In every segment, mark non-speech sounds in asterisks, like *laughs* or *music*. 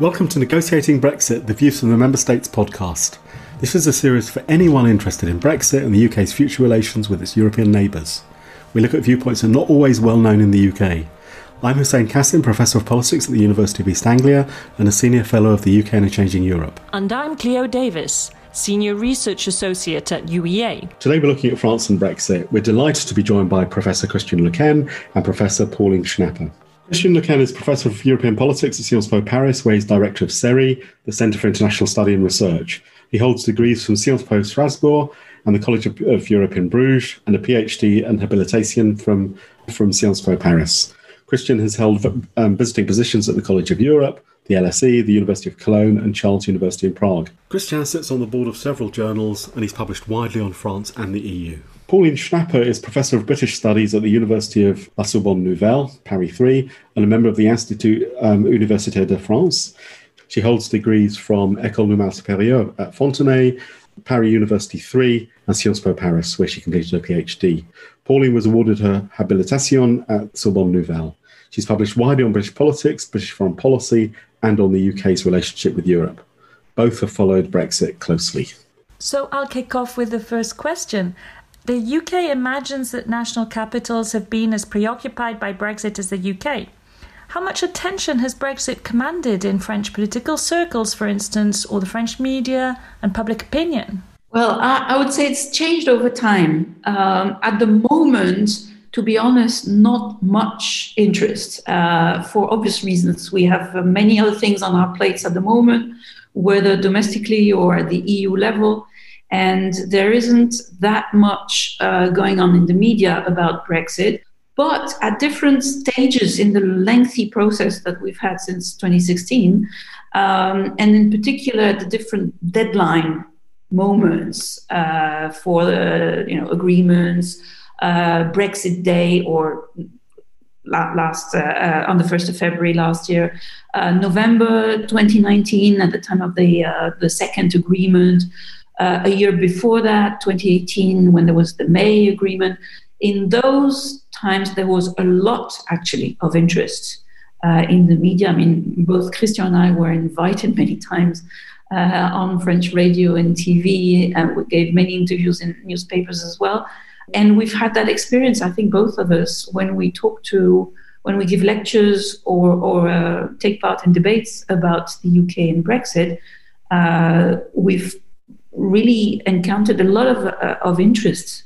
Welcome to Negotiating Brexit, the Views from the Member States podcast. This is a series for anyone interested in Brexit and the UK's future relations with its European neighbours. We look at viewpoints that are not always well known in the UK. I'm Hussein Kassim, Professor of Politics at the University of East Anglia and a Senior Fellow of the UK in a Changing Europe. And I'm Cleo Davies, Senior Research Associate at UEA. Today we're looking at France and Brexit. We're delighted to be joined by Professor Christian Lequesne and Professor Pauline Schnapper. Christian Lequesne is Professor of European Politics at Sciences Po Paris, where he's Director of CERI, the Centre for International Study and Research. He holds degrees from Sciences Po Strasbourg and the College of, of Europe in Bruges, and a PhD and habilitation from, from Sciences Po Paris. Christian has held um, visiting positions at the College of Europe, the LSE, the University of Cologne, and Charles University in Prague. Christian sits on the board of several journals and he's published widely on France and the EU. Pauline Schnapper is Professor of British Studies at the University of La Sorbonne Nouvelle, Paris 3, and a member of the Institut um, Universitaire de France. She holds degrees from École Normale Supérieure at Fontenay, Paris University 3, and Sciences Po Paris, where she completed her PhD. Pauline was awarded her habilitation at Sorbonne Nouvelle. She's published widely on British politics, British foreign policy, and on the UK's relationship with Europe. Both have followed Brexit closely. So I'll kick off with the first question. The UK imagines that national capitals have been as preoccupied by Brexit as the UK. How much attention has Brexit commanded in French political circles, for instance, or the French media and public opinion? Well, I, I would say it's changed over time. Um, at the moment, to be honest, not much interest uh, for obvious reasons. We have uh, many other things on our plates at the moment, whether domestically or at the EU level. And there isn't that much uh, going on in the media about Brexit. But at different stages in the lengthy process that we've had since 2016, um, and in particular the different deadline moments uh, for the you know agreements, uh, Brexit Day or last uh, uh, on the first of February last year, uh, November 2019 at the time of the uh, the second agreement, uh, a year before that, 2018, when there was the May agreement. In those times, there was a lot actually of interest uh, in the media. I mean, both Christian and I were invited *laughs* many times uh, on French radio and TV, and we gave many interviews in newspapers as well. And we've had that experience, I think, both of us, when we talk to, when we give lectures or, or uh, take part in debates about the UK and Brexit. Uh, we've really encountered a lot of, uh, of interest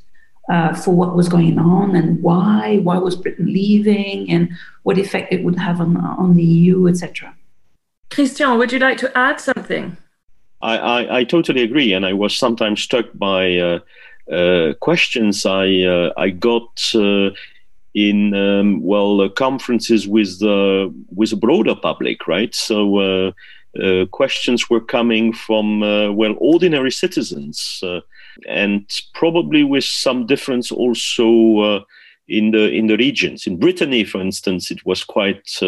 uh, for what was going on and why, why was Britain leaving, and what effect it would have on, on the EU, etc. Christian, would you like to add something? I, I, I totally agree, and I was sometimes struck by uh, uh, questions I uh, I got uh, in um, well conferences with the with a broader public, right? So uh, questions were coming from uh, well ordinary citizens, uh, and probably with some difference also in the in the regions. In Brittany, for instance, it was quite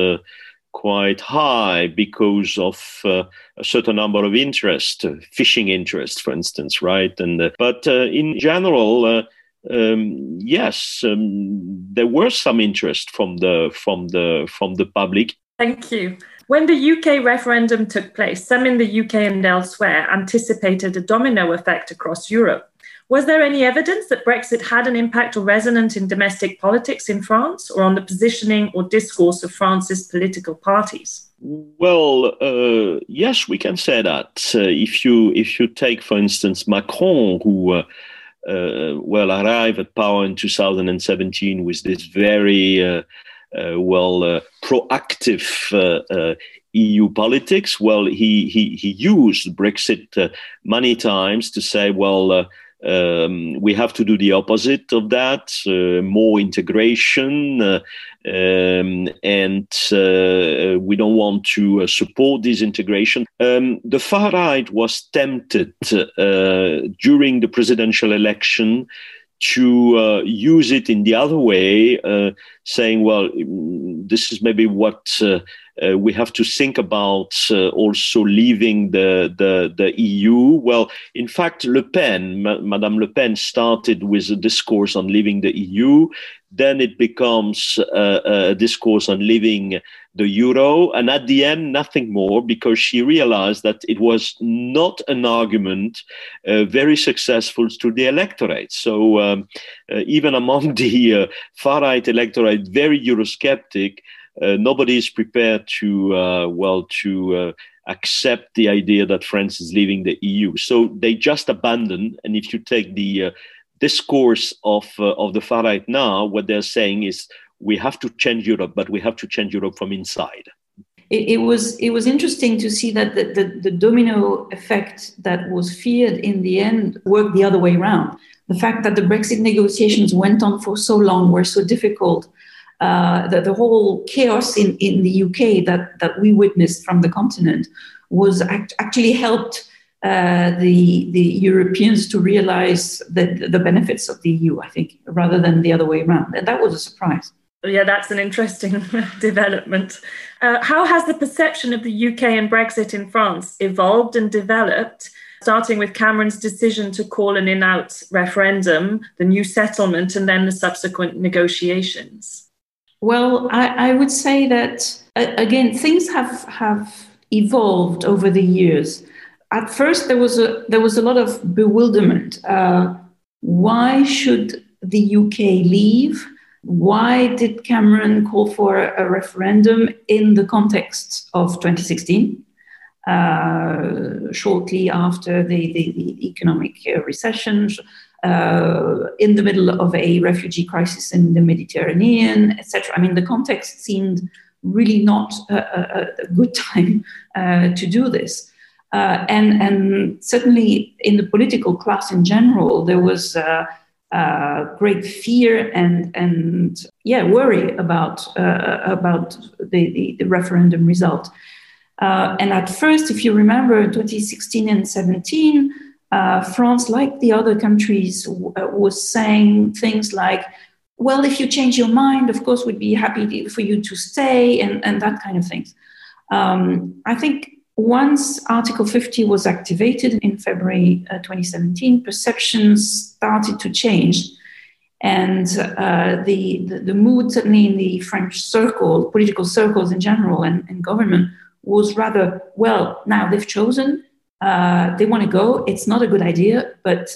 quite high because of uh, a certain number of interest, uh, fishing interest, for instance, right? And uh, but in general. Um, yes, um, there was some interest from the from the from the public. Thank you. When the UK referendum took place, some in the UK and elsewhere anticipated a domino effect across Europe. Was there any evidence that Brexit had an impact or resonance in domestic politics in France or on the positioning or discourse of France's political parties? Well, uh, yes, we can say that. Uh, if you if you take, for instance, Macron, who uh, uh well arrived at power in 2017 with this very uh, well uh, proactive uh, EU politics. Well, he he he used Brexit many times to say, well. Um, we have to do the opposite of that uh, more integration uh, um, and uh, we don't want to support this integration um, the far right was tempted during the presidential election to uh, use it in the other way, uh, saying, well, this is maybe what uh, we have to think about uh, also leaving the, the, the, EU. Well, in fact, Le Pen, Ma- Madame Le Pen, started with a discourse on leaving the EU. Then it becomes uh, a discourse on leaving the euro, and at the end, nothing more, because she realized that it was not an argument uh, very successful to the electorate. So um, uh, even among *laughs* the uh, far right electorate, very Eurosceptic, nobody is prepared to uh, well to uh, accept the idea that France is leaving the EU. So they just abandon. And if you take the discourse of of the far right now, what they're saying is we have to change Europe, but we have to change Europe from inside. It, it was it was interesting to see that the, the, the, domino effect that was feared in the end worked the other way around. The fact that the Brexit negotiations went on for so long were so difficult. Uh, that the whole chaos in, in the UK that, that we witnessed from the continent was act- actually helped uh, the the Europeans to realize the, the benefits of the EU, I think, rather than the other way around. And that was a surprise. Yeah, that's an interesting *laughs* development. Uh, how has the perception of the UK and Brexit in France evolved and developed, starting with Cameron's decision to call an in out referendum, the new settlement, and then the subsequent negotiations? Well, I, I would say that, again, things have, have evolved over the years. At first, there was a, there was a lot of bewilderment. Uh, why should the UK leave? Why did Cameron call for a referendum in the context of 2016, uh, shortly after the, the, the economic uh, recession, uh, in the middle of a refugee crisis in the Mediterranean, etc.? I mean, the context seemed really not a, a, good *laughs* time uh, to do this. Uh, and, and certainly in the political class in general, there was uh, uh, great fear and and yeah worry about uh, about the, the, the, referendum result. And at first, if you remember, 2016 and 17, uh, France, like the other countries, w- uh, was saying things like, "Well, if you change your mind, of course, we'd be happy for you to stay," and and that kind of things. Um, I think once Article 50 was activated in February uh, 2017, perceptions started to change. And uh, the, the, the, mood, certainly in the French circle, political circles in general, and, and government, was rather well, now they've chosen, uh, they want to go. It's not a good idea, but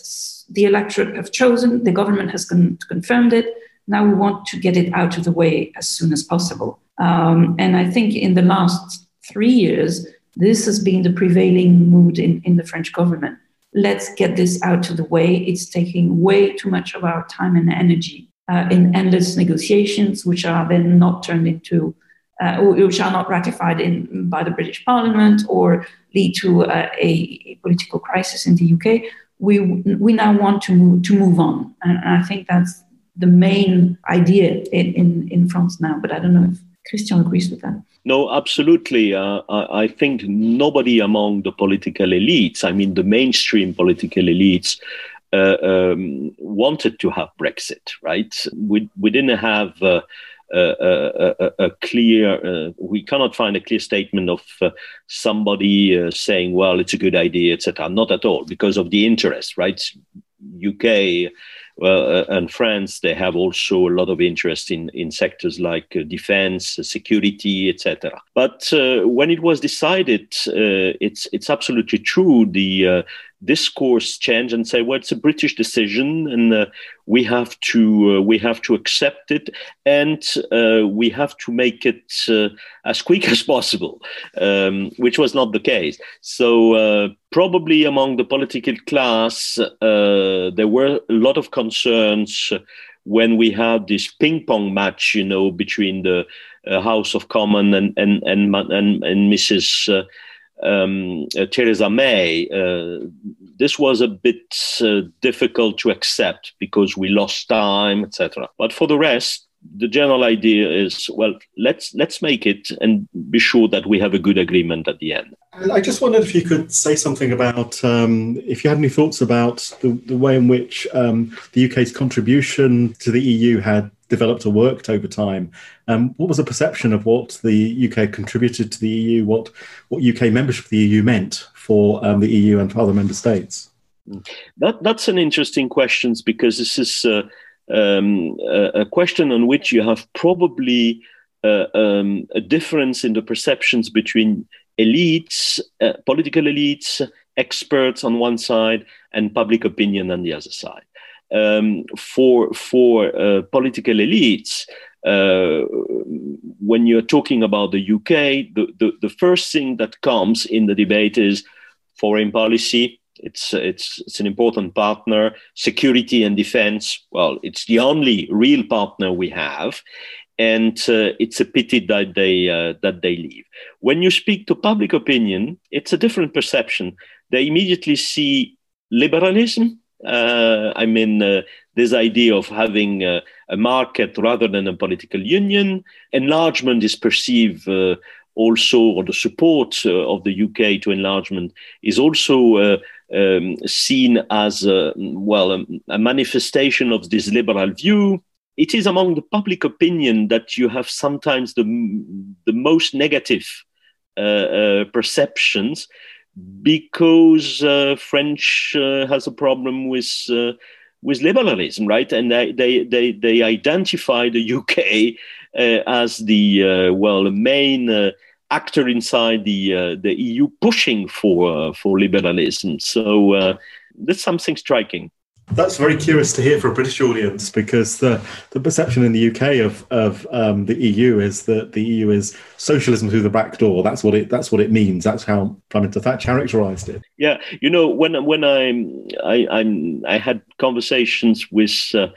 the electorate have chosen, the government has con- confirmed it. Now we want to get it out of the way as soon as possible. Um, and I think in the last three years, this has been the prevailing mood in, in the French government. Let's get this out of the way. It's taking way too much of our time and energy uh, in endless negotiations, which are then not turned into, uh, which are not ratified in, by the British Parliament or lead to uh, a, a, political crisis in the UK. We, we now want to move, to move on. And I think that's the main idea in, in, in France now. But I don't know if Christian agrees with that. No, absolutely. Uh, I, I, think nobody among the political elites, I mean, the mainstream political elites, uh, um, wanted to have Brexit, right? We, we didn't have. Uh, a, a, clear, uh, we cannot find a clear statement of uh, somebody uh, saying, well, it's a good idea, etc. Not at all, because of the interest, right? UK well, uh, and France, they have also a lot of interest in, in sectors like uh, defense, uh, security, etc. But when it was decided, it's it's absolutely true. The discourse change and say, well, it's a British decision, and uh, we have to uh, we have to accept it, and uh, we have to make it as quick *laughs* as possible, um, which was not the case. So probably among the political class, there were a lot of concerns when we had this ping pong match, you know, between the House of Commons and and and and, and Mrs um, uh, Theresa May, uh, this was a bit uh, difficult to accept because we lost time, etc. But for the rest, the general idea is well let's let's make it and be sure that we have a good agreement at the end i just wondered if you could say something about um, if you had any thoughts about the, the way in which um, the uk's contribution to the eu had developed or worked over time. Um, what was the perception of what the UK contributed to the EU? What what UK membership of the EU meant for um, the EU and for other member states? That that's an interesting question because this is uh, um, a, question on which you have probably uh, um, a difference in the perceptions between elites, uh, political elites, experts on one side, and public opinion on the other side. Um, for for uh, political elites, uh, when you're talking about the UK, the, the, the, first thing that comes in the debate is foreign policy. It's, it's, it's an important partner. Security and defense, well, it's the only real partner we have. And uh, it's a pity that they, uh, that they leave. When you speak to public opinion, it's a different perception. They immediately see liberalism. Uh, I mean, uh, this idea of having a, a, market rather than a political union. Enlargement is perceived uh, also, or the support uh, of the UK to enlargement is also uh, um, seen as a, well a, a manifestation of this liberal view. It is among the public opinion that you have sometimes the, the most negative uh, uh, perceptions because uh, French uh, has a problem with uh, with liberalism, right? And they they they, they identify the UK uh, as the uh, well main uh, actor inside the uh, the EU pushing for uh, for liberalism. So uh, that's something striking. That's very curious to hear for a British audience because the, the perception in the UK of of um, the EU is that the EU is socialism through the back door. That's what it that's what it means. That's how Prime Thatcher characterised it. Yeah, you know when when I'm I I'm I had conversations with uh,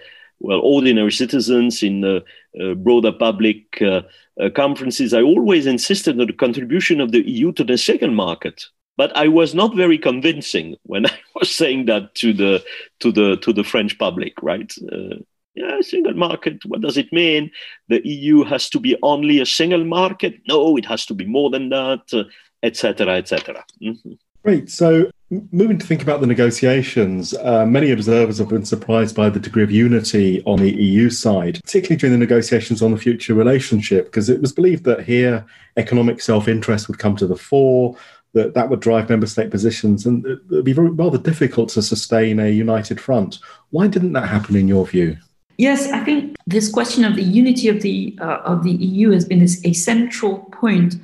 well ordinary citizens in the uh, broader public uh, uh, conferences, I always insisted on the contribution of the EU to the single market but I was not very convincing when *laughs* I was saying that to the to the to the French public, right? Uh, yeah, single market. What does it mean? The EU has to be only a single market? No, it has to be more than that, etc., uh, etc. Et mm-hmm. Great. So, moving to think about the negotiations, uh, many observers have been surprised by the degree of unity on the EU side, particularly during the negotiations on the future relationship, because it was believed that here economic self interest would come to the fore, that that would drive member state positions, and it would be very, rather difficult to sustain a united front. Why didn't that happen in your view? Yes, I think this question of the unity of the uh, of the EU has been a central point,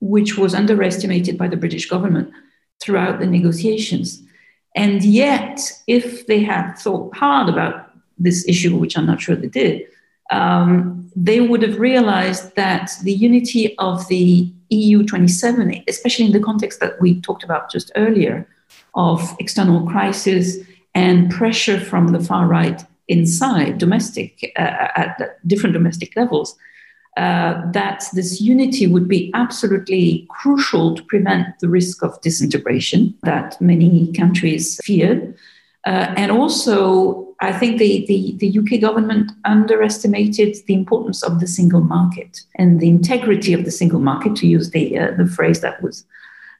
which was underestimated by the British government throughout the negotiations. And yet, if they had thought hard about this issue, which I'm not sure they did, um, they would have realized that the unity of the EU 27, especially in the context that we talked about just earlier of external crisis and pressure from the far right inside domestic uh, at different domestic levels, uh, that this unity would be absolutely crucial to prevent the risk of disintegration that many countries feared. Uh, and also I think the, the, the, UK government underestimated the importance of the single market and the integrity of the single market, to use the, uh, the phrase that was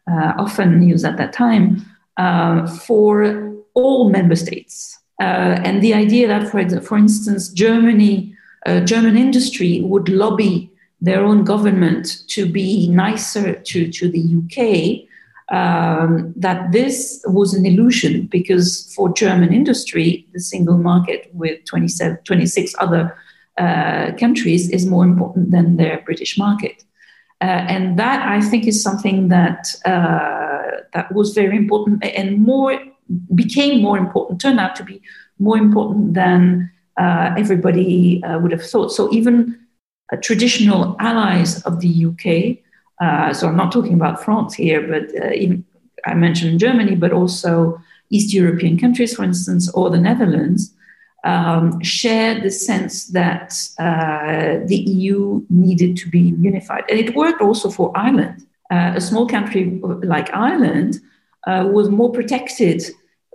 uh, often used at that time, uh, for all member states. Uh, and the idea that, for, for instance, Germany, uh, German industry would lobby their own government to be nicer to, to the UK um, that this was an illusion because for German industry, the single market with 27, 26 other uh, countries is more important than their British market. Uh, and that I think is something that uh, that was very important and more became more important, turned out to be more important than uh, everybody uh, would have thought. So even uh, traditional allies of the UK uh, so I'm not talking about France here, but uh, even, I mentioned Germany, but also East European countries, for instance, or the Netherlands, um, the sense that the EU needed to be unified. And it worked also for Ireland. A small country like Ireland was more protected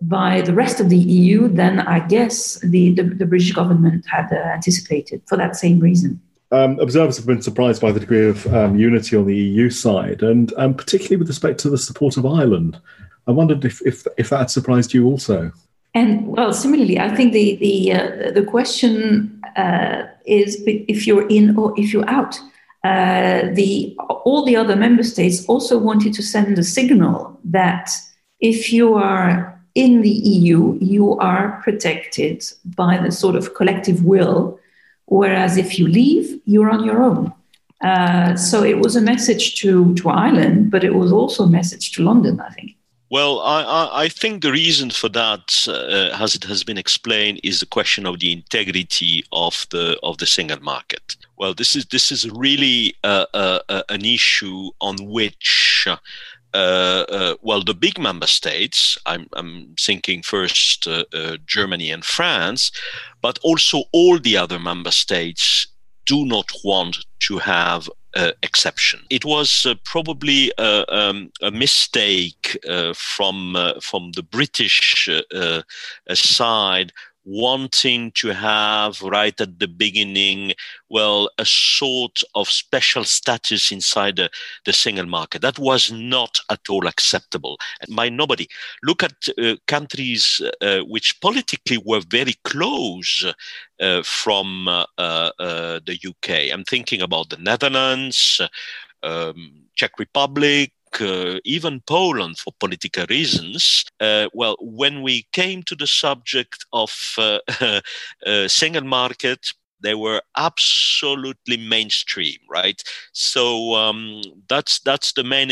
by the rest of the EU than I guess the, the, the British government had anticipated for that same reason um, observers have been surprised by the degree of um, unity on the EU side, and um, particularly with respect to the support of Ireland. I wondered if if, if that surprised you also. And well, similarly, I think the the uh, the question uh, is if you're in or if you're out. Uh, the all the other member states also wanted to send a signal that if you are in the EU, you are protected by the sort of collective will Whereas if you leave, you're on your own. Uh, so it was a message to, to Ireland, but it was also a message to London, I think. Well, I, I, think the reason for that, uh, as it has been explained, is the question of the integrity of the of the single market. Well, this is this is really uh, uh, an issue on which. Uh, uh, well, the big member states, I'm, I'm thinking first uh, Germany and France, but also all the other member states do not want to have uh, exception. It was uh, probably a, um, a mistake from from the British side wanting to have right at the beginning, well, a sort of special status inside the, the single market. That was not at all acceptable by nobody. Look at uh, countries uh, which politically were very close uh, from uh, uh, the UK. I'm thinking about the Netherlands, um, Czech Republic, uh, even Poland for political reasons. Uh, well, when we came to the subject of uh, *laughs* uh single market, they were absolutely mainstream, right? So um, that's that's the main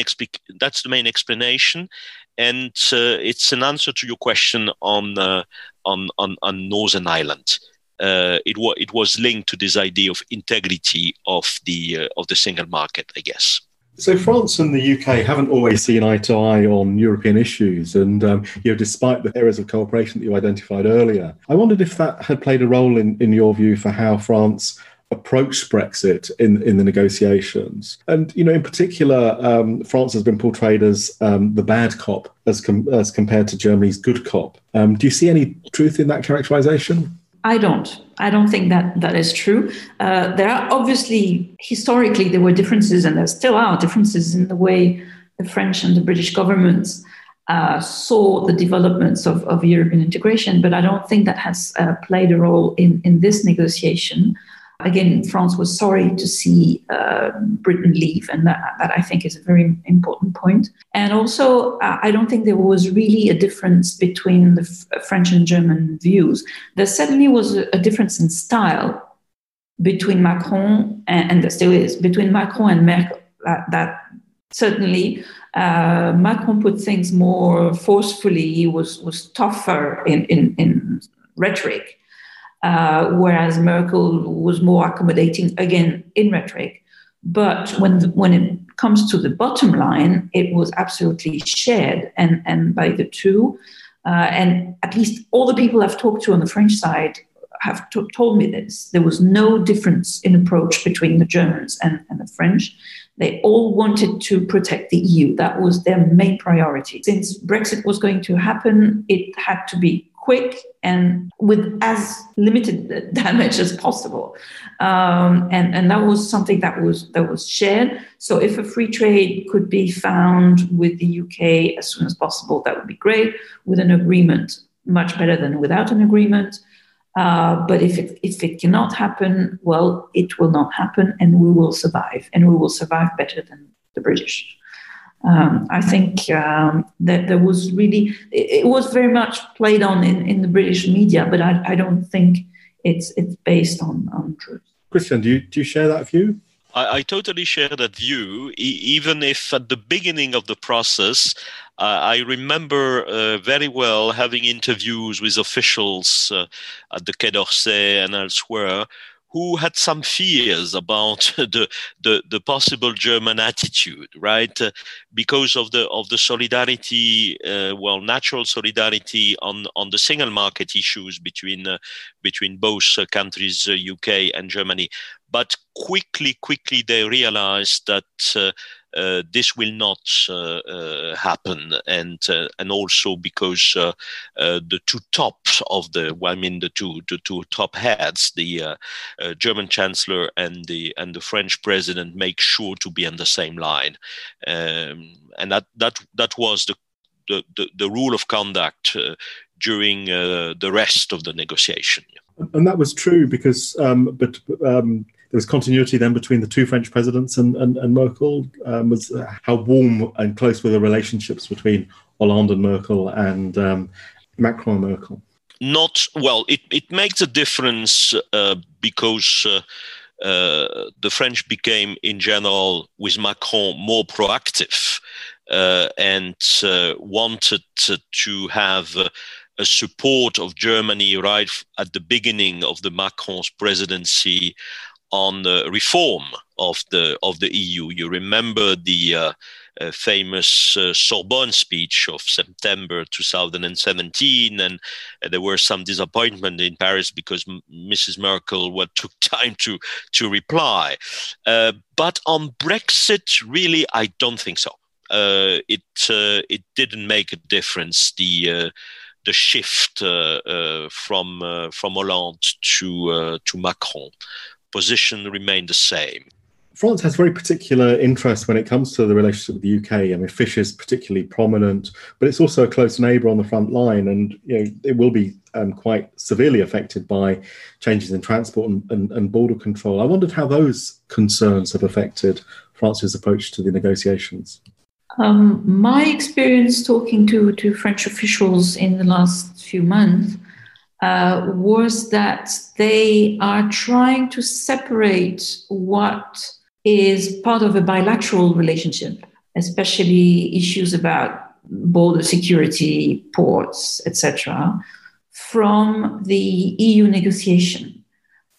that's the main explanation, and uh, it's an answer to your question on uh, on, on on Northern Ireland. it was it was linked to this idea of integrity of the of the single market, I guess. So France and the UK haven't always seen eye to eye on European issues, and um, you know, despite the areas of cooperation that you identified earlier, I wondered if that had played a role in, in your view for how France approached Brexit in in the negotiations. And you know, in particular, um, France has been portrayed as um, the bad cop as com- as compared to Germany's good cop. Um, do you see any truth in that characterization? I don't. I don't think that that is true. Uh, there are obviously historically there were differences, and there still are differences in the way the French and the British governments uh, saw the developments of, of European integration. But I don't think that has uh, played a role in in this negotiation again, France was sorry to see uh, Britain leave, and that, that, I think is a very important point. And also, uh, I don't think there was really a difference between the F- French and German views. There certainly was a, a difference in style between Macron, and, and, there still is, between Macron and Merkel. That, that certainly uh, Macron put things more forcefully, he was, was tougher in, in, in rhetoric uh, whereas Merkel was more accommodating, again, in rhetoric. But when, the, when it comes to the bottom line, it was absolutely shared and, and by the two. Uh, and at least all the people I've talked to on the French side have t- told me this. There was no difference in approach between the Germans and, and the French. They all wanted to protect the EU. That was their main priority. Since Brexit was going to happen, it had to be quick and with as limited *laughs* damage as possible. Um, and, and that was something that was that was shared. So if a free trade could be found with the UK as soon as possible, that would be great. With an agreement, much better than without an agreement. Uh, but if it, if it cannot happen, well, it will not happen, and we will survive, and we will survive better than the British. Um, I think um, that there was really, it, it, was very much played on in, in the British media, but I, I don't think it's it's based on, on truth. Christian, do you, do you share that view? I, I totally share that view, e- even if at the beginning of the process, uh, I remember uh, very well having interviews with officials uh, at the Quai d'Orsay and elsewhere who had some fears about *laughs* the, the, the possible German attitude, right? Uh, because of the of the solidarity, uh, well, natural solidarity on on the single market issues between uh, between both uh, countries, UK uh, and Germany. But quickly, quickly, they realized that uh, this will not uh, uh, happen, and and also because the two tops of the, well, I mean the two the two top heads, the German Chancellor and the and the French President, make sure to be on the same line, um, and that that that was the the, the, the rule of conduct uh, during uh, the rest of the negotiation. And that was true because, um, but um, there was continuity then between the two French presidents and, and, and Merkel. Um, was uh, how warm and close were the relationships between Hollande and Merkel and um, Macron and Merkel? Not well. It it makes a difference uh, because. Uh, uh, the French became, in general, with Macron, more proactive uh, and uh, wanted to have a support of Germany right at the beginning of the Macron's presidency on the reform of the of the EU. You remember the uh, uh, famous uh, Sorbonne speech of September 2017, and uh, there were some disappointment in Paris because M- Mrs. Merkel what *laughs* took time to to reply. Uh, but on Brexit, really, I don't think so. Uh, it it didn't make a difference. The the shift from from Hollande to to Macron. Position remained the same. France has very particular interest when it comes to the relationship with the UK. I mean, fish is particularly prominent, but it's also a close neighbour on the front line, and you know it will be um, quite severely affected by changes in transport and, and, and, border control. I wondered how those concerns have affected France's approach to the negotiations. Um, my experience talking to, to French officials in the last few months uh, was that they are trying to separate what is part of a bilateral relationship, especially issues about border security, ports, etc., from the EU negotiation.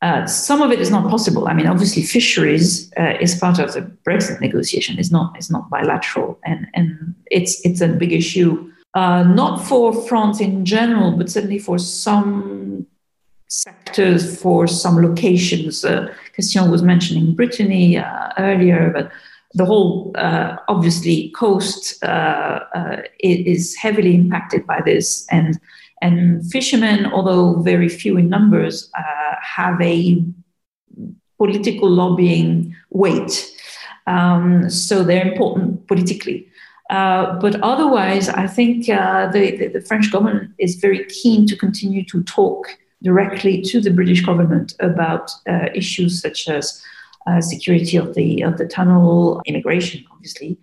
Uh, some of it is not possible. I mean, obviously, fisheries uh, is part of the Brexit negotiation. It's not. It's not bilateral, and and it's it's a big issue, uh, not for France in general, but certainly for some sectors, for some locations. Uh, Christian was mentioning Brittany uh, earlier, but the whole uh, obviously coast is heavily impacted by this, and and fishermen, although very few in numbers, uh, have a political lobbying weight. Um, so they're important politically. Uh, but otherwise, I think uh, the, the, French government is very keen to continue to talk directly to the British government about uh, issues such as uh, security of the of the tunnel, immigration, obviously,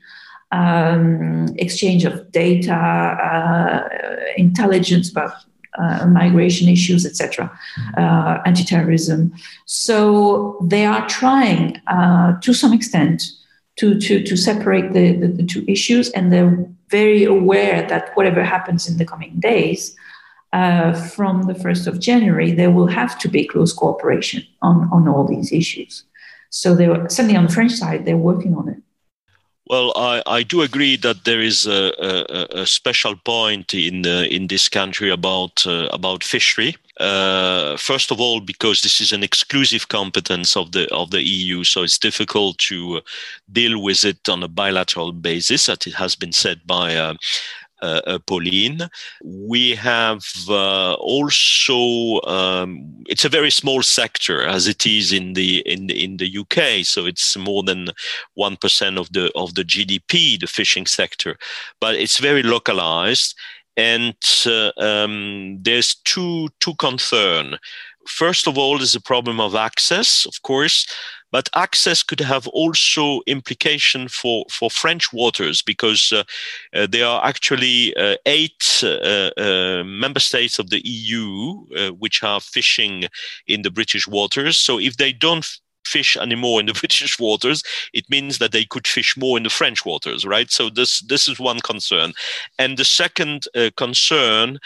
um, exchange of data, uh, intelligence about uh, migration issues, etc., uh, anti-terrorism. So they are trying, uh, to some extent, to to to separate the, the, the, two issues, and they're very aware that whatever happens in the coming days. Uh, from the 1st of January, there will have to be close cooperation on, on all these issues. So, they were, certainly on the French side, they're working on it. Well, I, I do agree that there is a, a, a special point in uh, in this country about uh, about fishery. Uh, first of all, because this is an exclusive competence of the of the EU, so it's difficult to deal with it on a bilateral basis, as it has been said by uh, uh, Pauline. We have uh, also um, it's a very small sector as it is in the in the, in the UK, so it's more than one percent of the of the GDP, the fishing sector, but it's very localized. And uh, um, there's two two concern. First of all, there's a problem of access, of course. But access could have also implication for, for French waters because uh, uh, there are actually uh, eight uh, uh, member states of the EU which are fishing in the British waters. So if they don't fish anymore in the *laughs* British waters, it means that they could fish more in the French waters, right? So this this is one concern, and the second uh, concern,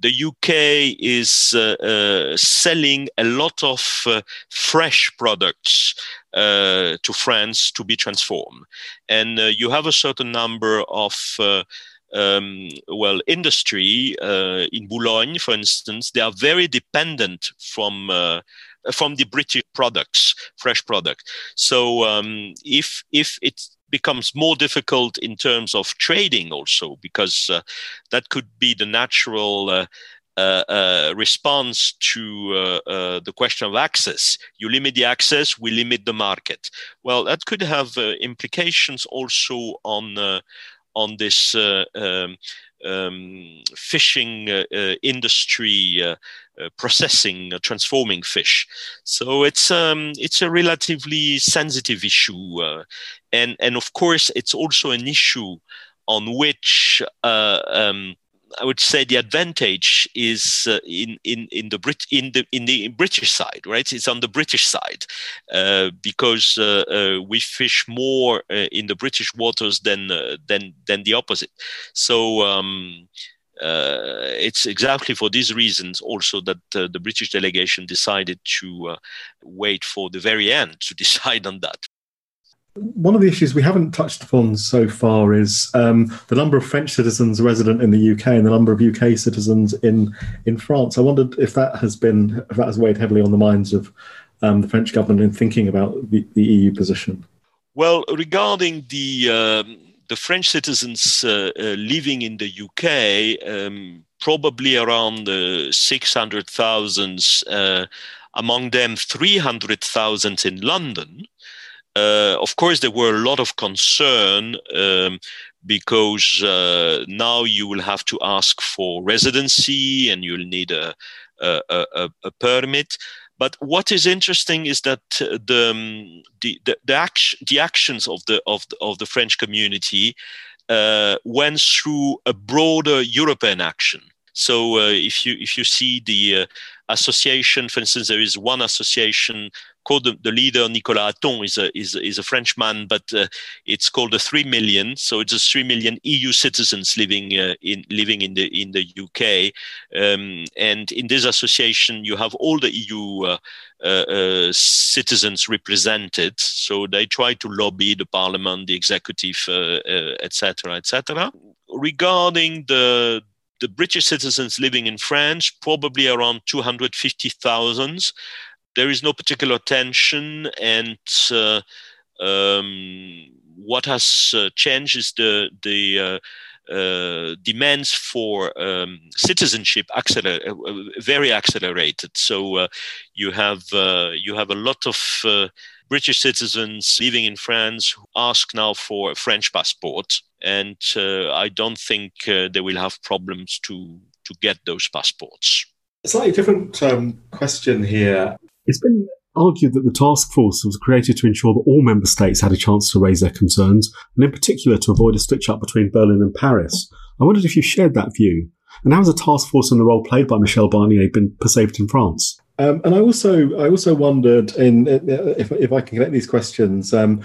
the UK is uh, uh, selling a lot of uh, fresh products. Uh, to France to be transformed, and uh, you have a certain number of um, well, industry in Boulogne, for instance, they are very dependent from from the British products, fresh product. So um, if if it becomes more difficult in terms of trading, also because uh, that could be the natural. Uh, uh, uh, response to uh, uh, the question of access. You limit the access, we limit the market. Well, that could have uh, implications also on uh, on this um, um, fishing industry uh, processing, uh, transforming fish. So it's um, it's a relatively sensitive issue, uh, and and of course it's also an issue on which uh, um, I would say the advantage is uh, in in in the Brit in the in the British side, right? It's on the British side uh, because uh, uh we fish more uh, in the British waters than uh, than than the opposite. So. Um, it's exactly for these reasons also that the British delegation decided to wait for the very end to *laughs* decide on that. One of the issues we haven't touched upon so far is um, the number of French citizens resident in the UK and the number of UK citizens in in France. I wondered if that has been if that has weighed heavily on the minds of um, the French government in thinking about the, the EU position. Well, regarding the um, the French citizens uh, uh, living in the UK, um, probably around uh, six hundred thousand. Uh, among them, three hundred thousand in London. Uh, of course, there were a lot of concern um, because uh, now you will have to ask for residency and you'll need a, a, a, a permit. But what is interesting is that the um, the the, the, action, the actions of the of the, of the French community uh, went through a broader European action. So uh, if you if you see the uh, association, for instance, there is one association called the, the leader Nicolas Hatton is a is, is a Frenchman, but uh, it's called the three million. So it's a three million EU citizens living uh, in living in the in the UK, um, and in this association you have all the EU. Uh, uh, citizens represented, so they try to lobby the parliament, the executive, etc., etc. Et Regarding the the British citizens living in France, probably around 250,000 there is no particular tension, and uh, um, what has uh, changed is the the uh, uh demands for um, citizenship acceler- uh, very accelerated. So uh, you have you have a lot of British citizens living in France ask now for a French passport, and I don't think they will have problems to to get those passports. A slightly different um, question here. It's been argued that the task force was created to ensure that all member states had a chance to raise their concerns, and in particular to avoid a stitch up between Berlin and Paris. I wondered if you shared that view, and how has the task force and the role played by Michel Barnier been perceived in France? Um, and I also, I also wondered, in if, if I can connect these questions, um,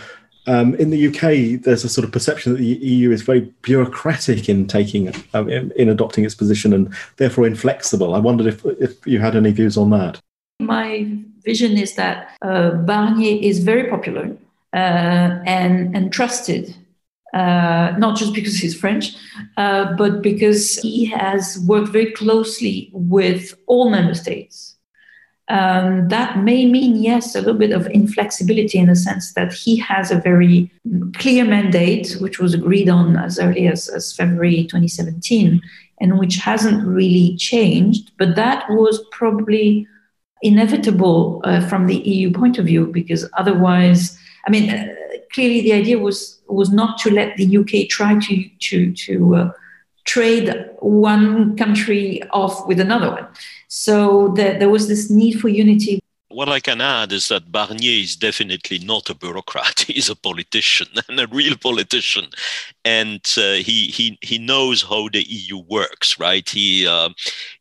um, in the UK, there's a sort of perception that the EU is very bureaucratic in taking, um, in, in, adopting its position, and therefore inflexible. I wondered if if you had any views on that. My vision is that uh, Barnier is very popular uh, and, and trusted, uh, not just because he's French, uh, but because he has worked very closely with all member states. Um, that may mean, yes, a little bit of inflexibility in the sense that he has a very clear mandate, which was agreed on as early as, as February 2017, and which hasn't really changed. But that was probably inevitable uh, from the EU point of view because otherwise, I mean, uh, clearly the idea was was not to let the UK try to to to uh, trade one country off with another one. So the, there was this need for unity what I can add is that Barnier is definitely not a bureaucrat. *laughs* He's a politician *laughs* and a real politician, and uh, he he he knows how the EU works. Right? He, uh,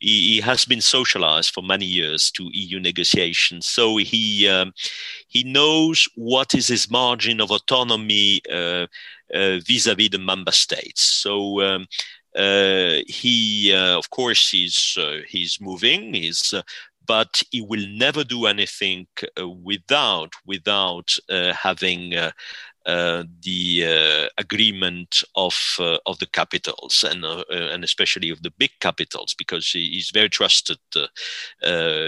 he, he has been socialized for many years to EU negotiations, so he um, he knows what is his margin of autonomy uh, uh vis-a-vis the member states. So. Um, he, uh, of course, he's uh, he's moving. He's uh, but he will never do anything uh, without without uh, having uh, uh the uh, agreement of uh, of the capitals and and especially of the big capitals because he's very trusted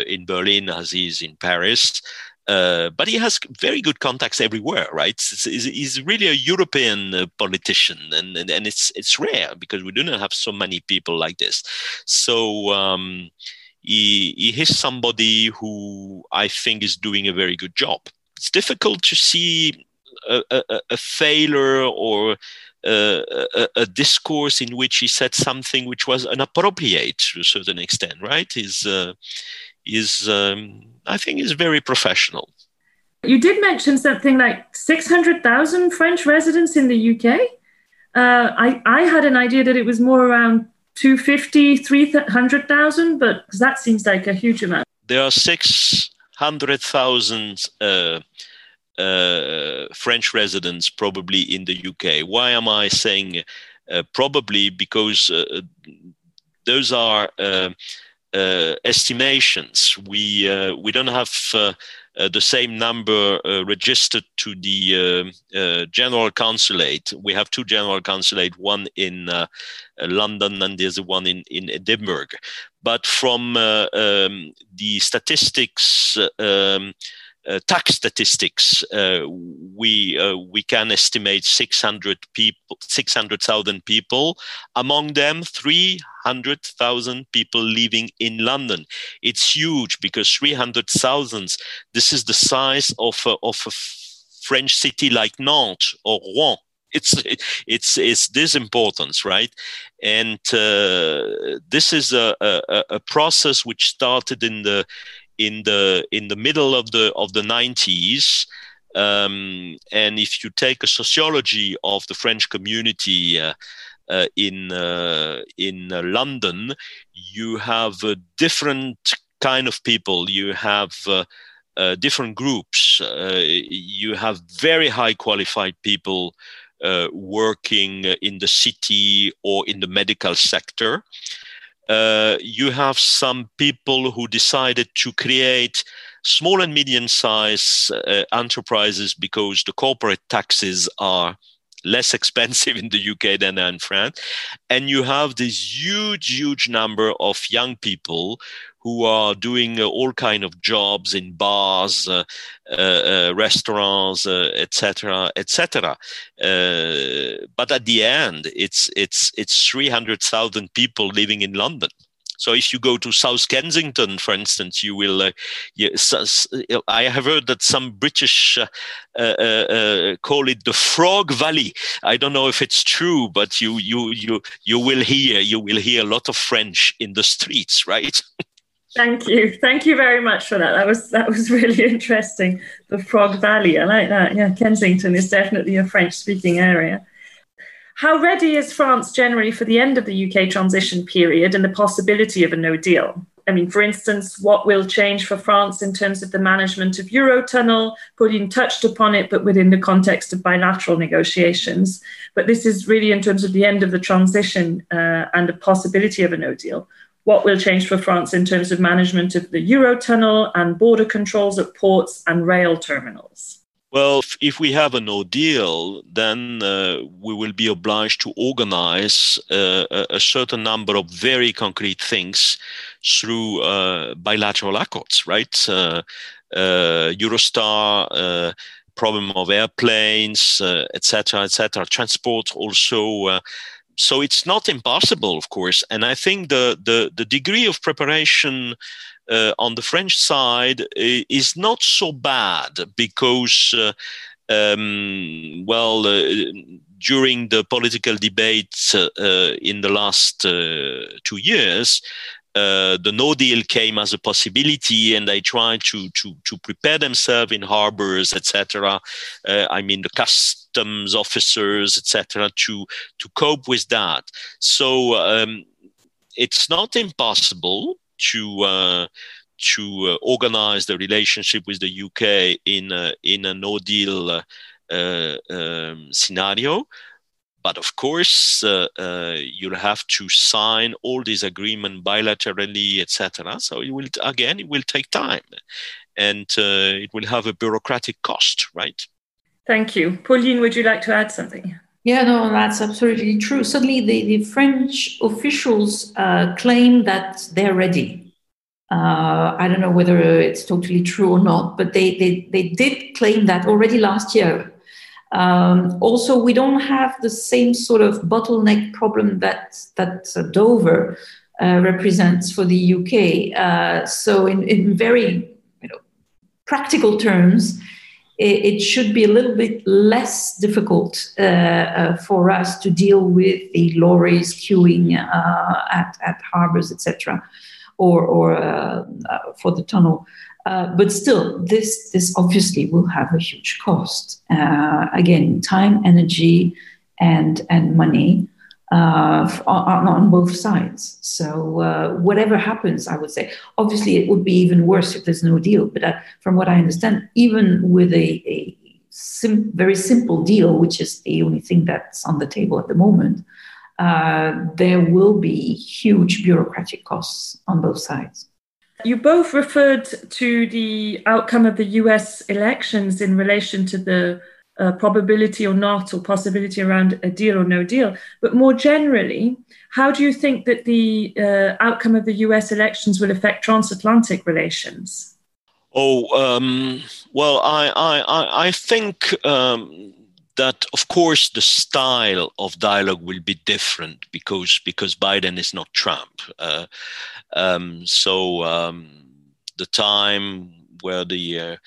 in Berlin as he is in Paris. But he has very good contacts everywhere, right? He's, he's really a European politician, and, and, and it's it's rare because we do not have so many people like this. So um, he, he is somebody who I think is doing a very good job. It's difficult to see a, a, a failure or a, a, discourse in which he said something which was inappropriate to a certain extent, right? Is uh, is um, I think is very professional. You did mention something like six hundred thousand French residents in the UK. Uh, I I had an idea that it was more around 250, 300,000, but that seems like a huge amount. There are 600,000 uh, uh, French residents probably in the UK. Why am I saying uh, probably? Because uh, those are uh, estimations. We we don't have uh, the same number uh, registered to the uh, general consulate. We have two general consulate, one in London and the other one in, in Edinburgh. But from um, the statistics, um, uh, tax statistics, uh, we uh, we can estimate 600 people, 600,000 people. Among them, 300,000 people living in London. It's huge because 300,000. This is the size of a, of a French city like Nantes or Rouen. It's it's it's this importance, right? And uh, this is a, a, a process which started in the in the in the middle of the of the 90s um, and if you take a sociology of the French community uh, uh, in uh, in uh, London, you have a different kind of people. You have uh, uh, different groups. you have very high qualified people working in the city or in the medical sector. Uh, you have some people who decided to create small and medium sized uh, enterprises because the corporate taxes are less *laughs* expensive in the UK than in France. And you have this huge, huge number of young people who are doing uh, all kind of jobs in bars, uh, uh, uh restaurants, etc., etc. but at the end, it's it's it's three hundred thousand people living in London. So if you go to South Kensington, for instance, you will. Uh, you, I have heard that some British uh, uh, uh, call it the Frog Valley. I don't know if it's true, but you you you you will hear you will hear a lot of French in the streets, right? Thank you. Thank you very much for that. That was that was *laughs* really interesting. The Frog Valley. I like that. Yeah, Kensington is definitely a French speaking area. How ready is France generally for the end of the UK transition period and the possibility of a no deal? I mean, for instance, what will change for France in terms of the management of Eurotunnel? Pauline touched upon it, but within the context of bilateral negotiations. But this is really in terms of the end of the transition uh, and the possibility of a no deal what will change for France in terms of management of the Eurotunnel and border controls at ports and rail terminals? Well, if we have a no deal, then uh, we will be obliged to organize uh, a certain number of very concrete things through uh, bilateral accords, right? Uh, uh, Eurostar, uh, problem of airplanes, etc., etc. Transport also so it's not impossible, of course. And I think the the, the degree of preparation uh, on the French side is not so bad because, uh, um, well, uh, during the political debates uh, in the last two years, uh, the no deal came as a possibility and they tried to to to prepare themselves in harbors etc uh, i mean the customs officers etc to to cope with that. So um, it's not impossible to uh, to uh, organize the relationship with the UK in in a no deal uh, um, scenario but of course, you'll have to sign all these agreements bilaterally, etc. So it will again, it will take time, and it will have a bureaucratic cost, right? Thank you, Pauline. Would you like to add something? Yeah, no, that's absolutely true. Suddenly, the, the French officials uh, claim that they're ready. Uh, I don't know whether it's totally true or not, but they, they, they did claim that already last year um, also, we don't have the same sort of bottleneck problem that that Dover uh, represents for the UK. Uh, so, in, in very you know, practical terms, it, it, should be a little bit less difficult uh, uh, for us to deal with the lorries queuing uh, at, at harbors, etc., or, or for the tunnel. Uh, but still, this this obviously will have a huge cost. Uh, again, time, energy, and and money. Uh, on, on, both sides. So uh, whatever happens, I would say. Obviously, it would be even worse if there's no deal. But uh, from what I understand, even with a, a sim- very simple deal, which is the only thing that's on the table at the moment, uh, there will be huge bureaucratic costs on both sides. You both referred to the outcome of the US elections in relation to the uh, probability or not, or possibility around a deal or no deal. But more generally, how do you think that the uh, outcome of the US elections will affect transatlantic relations? Oh, um, well, I, I, I think um, that, of course, the style of dialogue will be different because, because Biden is not Trump. Uh, um, so um, the time where the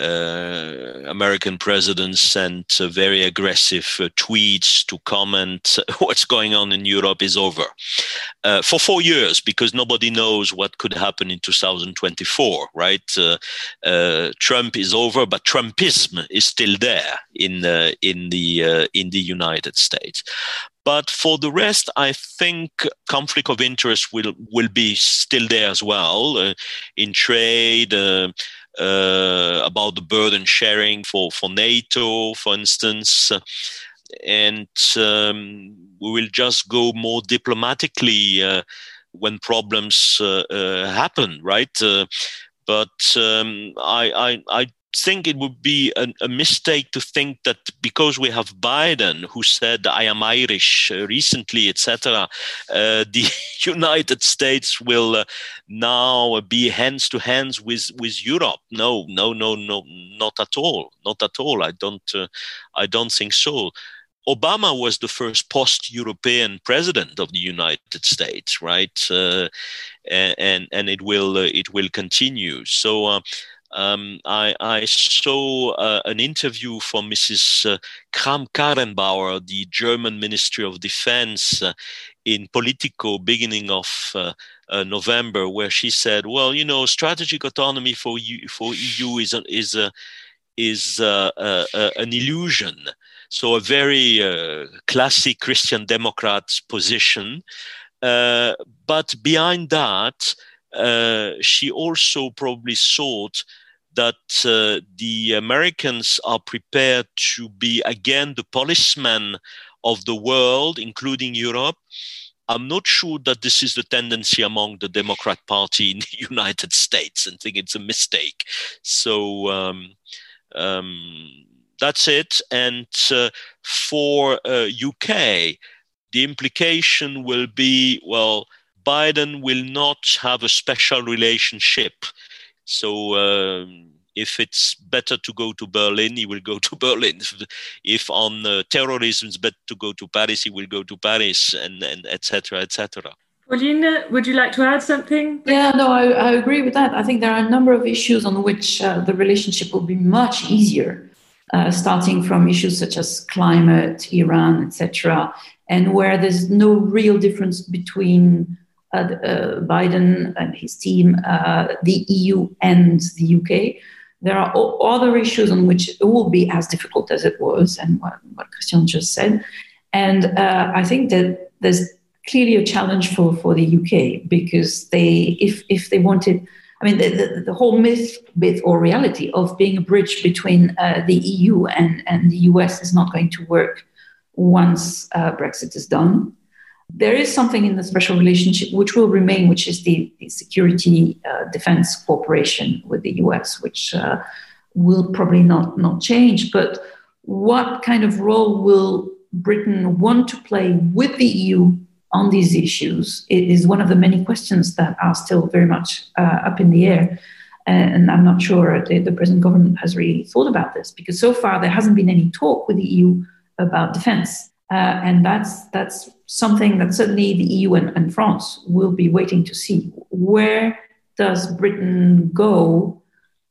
uh, American president sent uh, very aggressive uh, tweets to comment *laughs* what's going on in Europe is over uh, for four years because nobody knows what could happen in 2024, right? Uh, Trump is over, but Trumpism is still there in in the in the United States. But for the rest, I think conflict of interest will will be still there as well in trade uh, about the burden sharing for, for NATO, for instance. And um, we will just go more diplomatically uh, when problems uh, uh happen, right? Uh, but um, I, I, I think it would be a, a, mistake to think that because we have Biden, who said "I am Irish" uh, recently, etc., uh, *laughs* the United States will uh, now be hands to hands with with Europe. No, no, no, no, not at all, not at all. I don't, uh, I don't think so. Obama was the first post-European president of the United States, right? Uh, and and it will uh, it will continue. So um, I, I, saw uh, an interview from Mrs. Uh, Kramp-Karrenbauer, the German Ministry of Defense, uh, in Politico, beginning of uh, uh, November, where she said, "Well, you know, strategic autonomy for EU, for EU is a, is a, is a, an illusion." So a very uh, classic Christian Democrat position, but behind that. she also probably thought that uh, the Americans are prepared to be again the policemen of the world, including Europe. I'm not sure that this is the tendency among the Democrat Party in the *laughs* United States and think it's a mistake. So um, um, that's it. And uh, for uh, UK, the implication will be well, Biden will not have a special relationship so um, if it's better to go to Berlin, he will go *laughs* to Berlin. If on uh, terrorism it's better to go to Paris, he will go to Paris, and and etc. etc. Pauline, would you like to add something? Yeah, no, I, I agree with that. I think there are a number of issues on which uh, the relationship will be much easier, uh, starting from issues such as climate, Iran, etc., and where there's no real difference between Biden and his team, uh, the EU and the UK. There are other issues on which it will be as difficult as it was, and what, what Christian just said. And I think that there's clearly a challenge for, for the UK because they, if, if they wanted, I mean, the, the, the, whole myth, myth or reality of being a bridge between uh, the EU and, and the US is not going to work once uh, Brexit is done. There is something in the special relationship which will remain, which is the, the security uh, defense cooperation with the US, which uh, will probably not, not change. But what kind of role will Britain want to play with the EU on these issues? It is one of the many questions that are still very much uh, up in the air. And I'm not sure the, the present government has really thought about this because so far there hasn't been any talk with the EU about defense. Uh, and that's that's something that certainly the EU and, and, France will be waiting to see. Where does Britain go?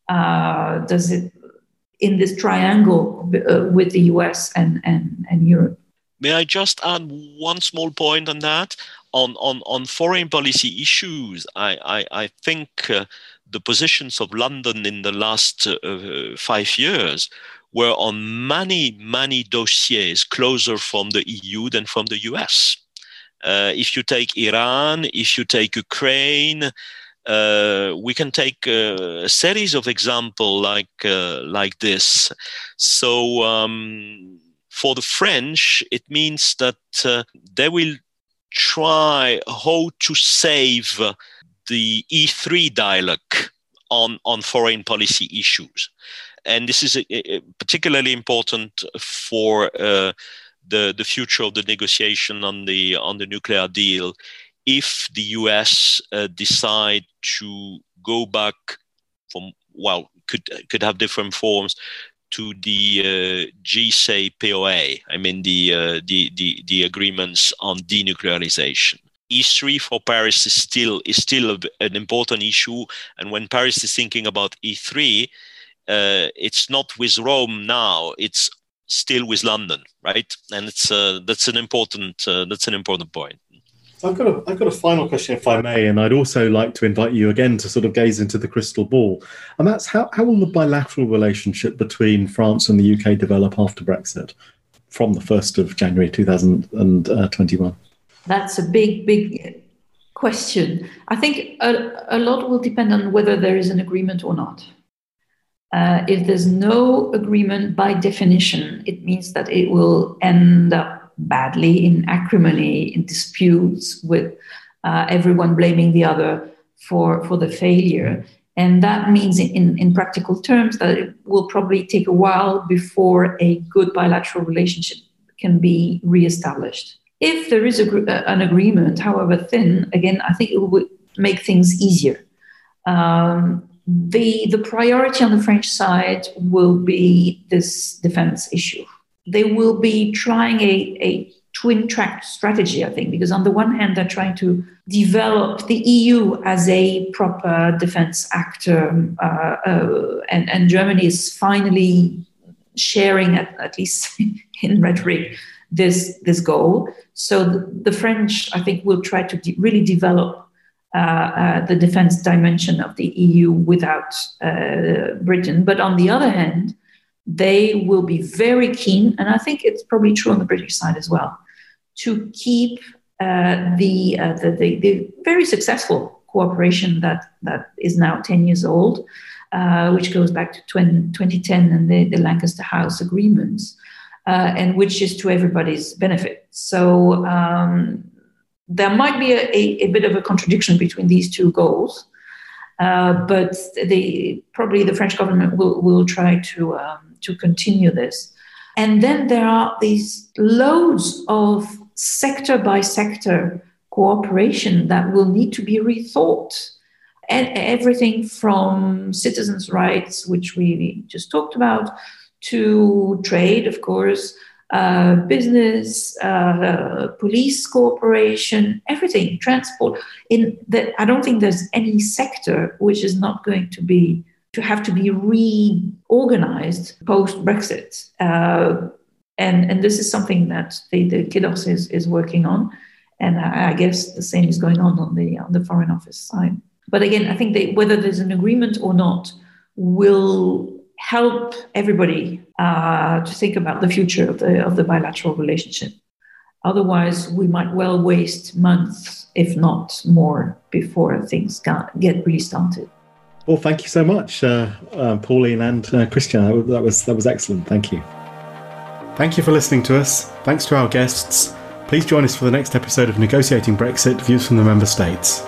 Uh, does it in this triangle uh, with the US and, and, and Europe? May I just add one small point on that? On, on, on foreign policy issues, I, I, I think uh, the positions of London in the last uh, five years were on many, many dossiers closer from the EU than from the US. Uh, if you take Iran, if you take Ukraine, uh, we can take a series of examples like uh, like this. So um, for the French, it means that uh, they will try how to save the E3 dialogue on on foreign policy issues, and this is a, a particularly important for uh, the the future of the negotiation on the on the nuclear deal if the US uh, decide to go back from well could could have different forms to the uh, JCPOA. I mean the, uh, the the the agreements on denuclearization. E3 for Paris is still is still an important issue, and when Paris is thinking about E3, uh, it's not with Rome now; it's still with London, right? And it's uh, that's an important uh, that's an important point. I've got a I've got a final question, if I may, and I'd also like to invite you again to sort of gaze into the crystal ball, and that's how how will the bilateral relationship between France and the UK develop after Brexit, from the first of January two thousand and twenty one? That's a big big question. I think a, a lot will depend on whether there is an agreement or not. Uh, if there's no agreement, by definition, it means that it will end up badly in acrimony, in disputes with uh, everyone blaming the other for, for the failure. And that means, in, in practical terms, that it will probably take a while before a good bilateral relationship can be reestablished. If there is a, an agreement, however thin, again, I think it would make things easier. Um, the, the priority on the French side will be this defense issue they will be trying a, a twin track strategy, I think, because on the one hand, they're trying to develop the EU as a proper defense actor, uh, uh, and, and Germany is finally sharing, at, at least *laughs* in rhetoric, this, this goal. So the, the French, I think, will try to de- really develop the defense dimension of the EU without uh, Britain. But on the other hand, they will be very keen, and I think it's probably true on the British side as well, to keep uh, the, uh, the, the, the, very successful cooperation that, that is now 10 years old, uh, which goes back to 20, 2010 and the, the Lancaster House agreements, uh, and which is to everybody's benefit. So um, there might be a, a, a, bit of a contradiction between these two goals. Uh, but probably the French government will, will try to um, to continue this. And then there are these loads of sector by sector cooperation that will need to be rethought. And everything from citizens' rights, which we just talked about, to trade, of course, uh, business, uh, police cooperation, everything, transport. In that, I don't think there's any sector which is not going to be to have to be reorganized post Brexit. Uh, and, and this is something that the, the Quai d'Orsay is, is working on. And I, I, guess the same is going on on the, on the Foreign Office side. But again, I think whether there's an agreement or not will help everybody uh, to think about the future of the, of the bilateral relationship. Otherwise, we might well waste months, if not more, before things get really started. Well, thank you so much, uh, uh, Pauline and uh, Christian. That was that was excellent. Thank you. Thank you for listening to us. Thanks to our guests. Please join us for the next episode of Negotiating Brexit Views from the Member States.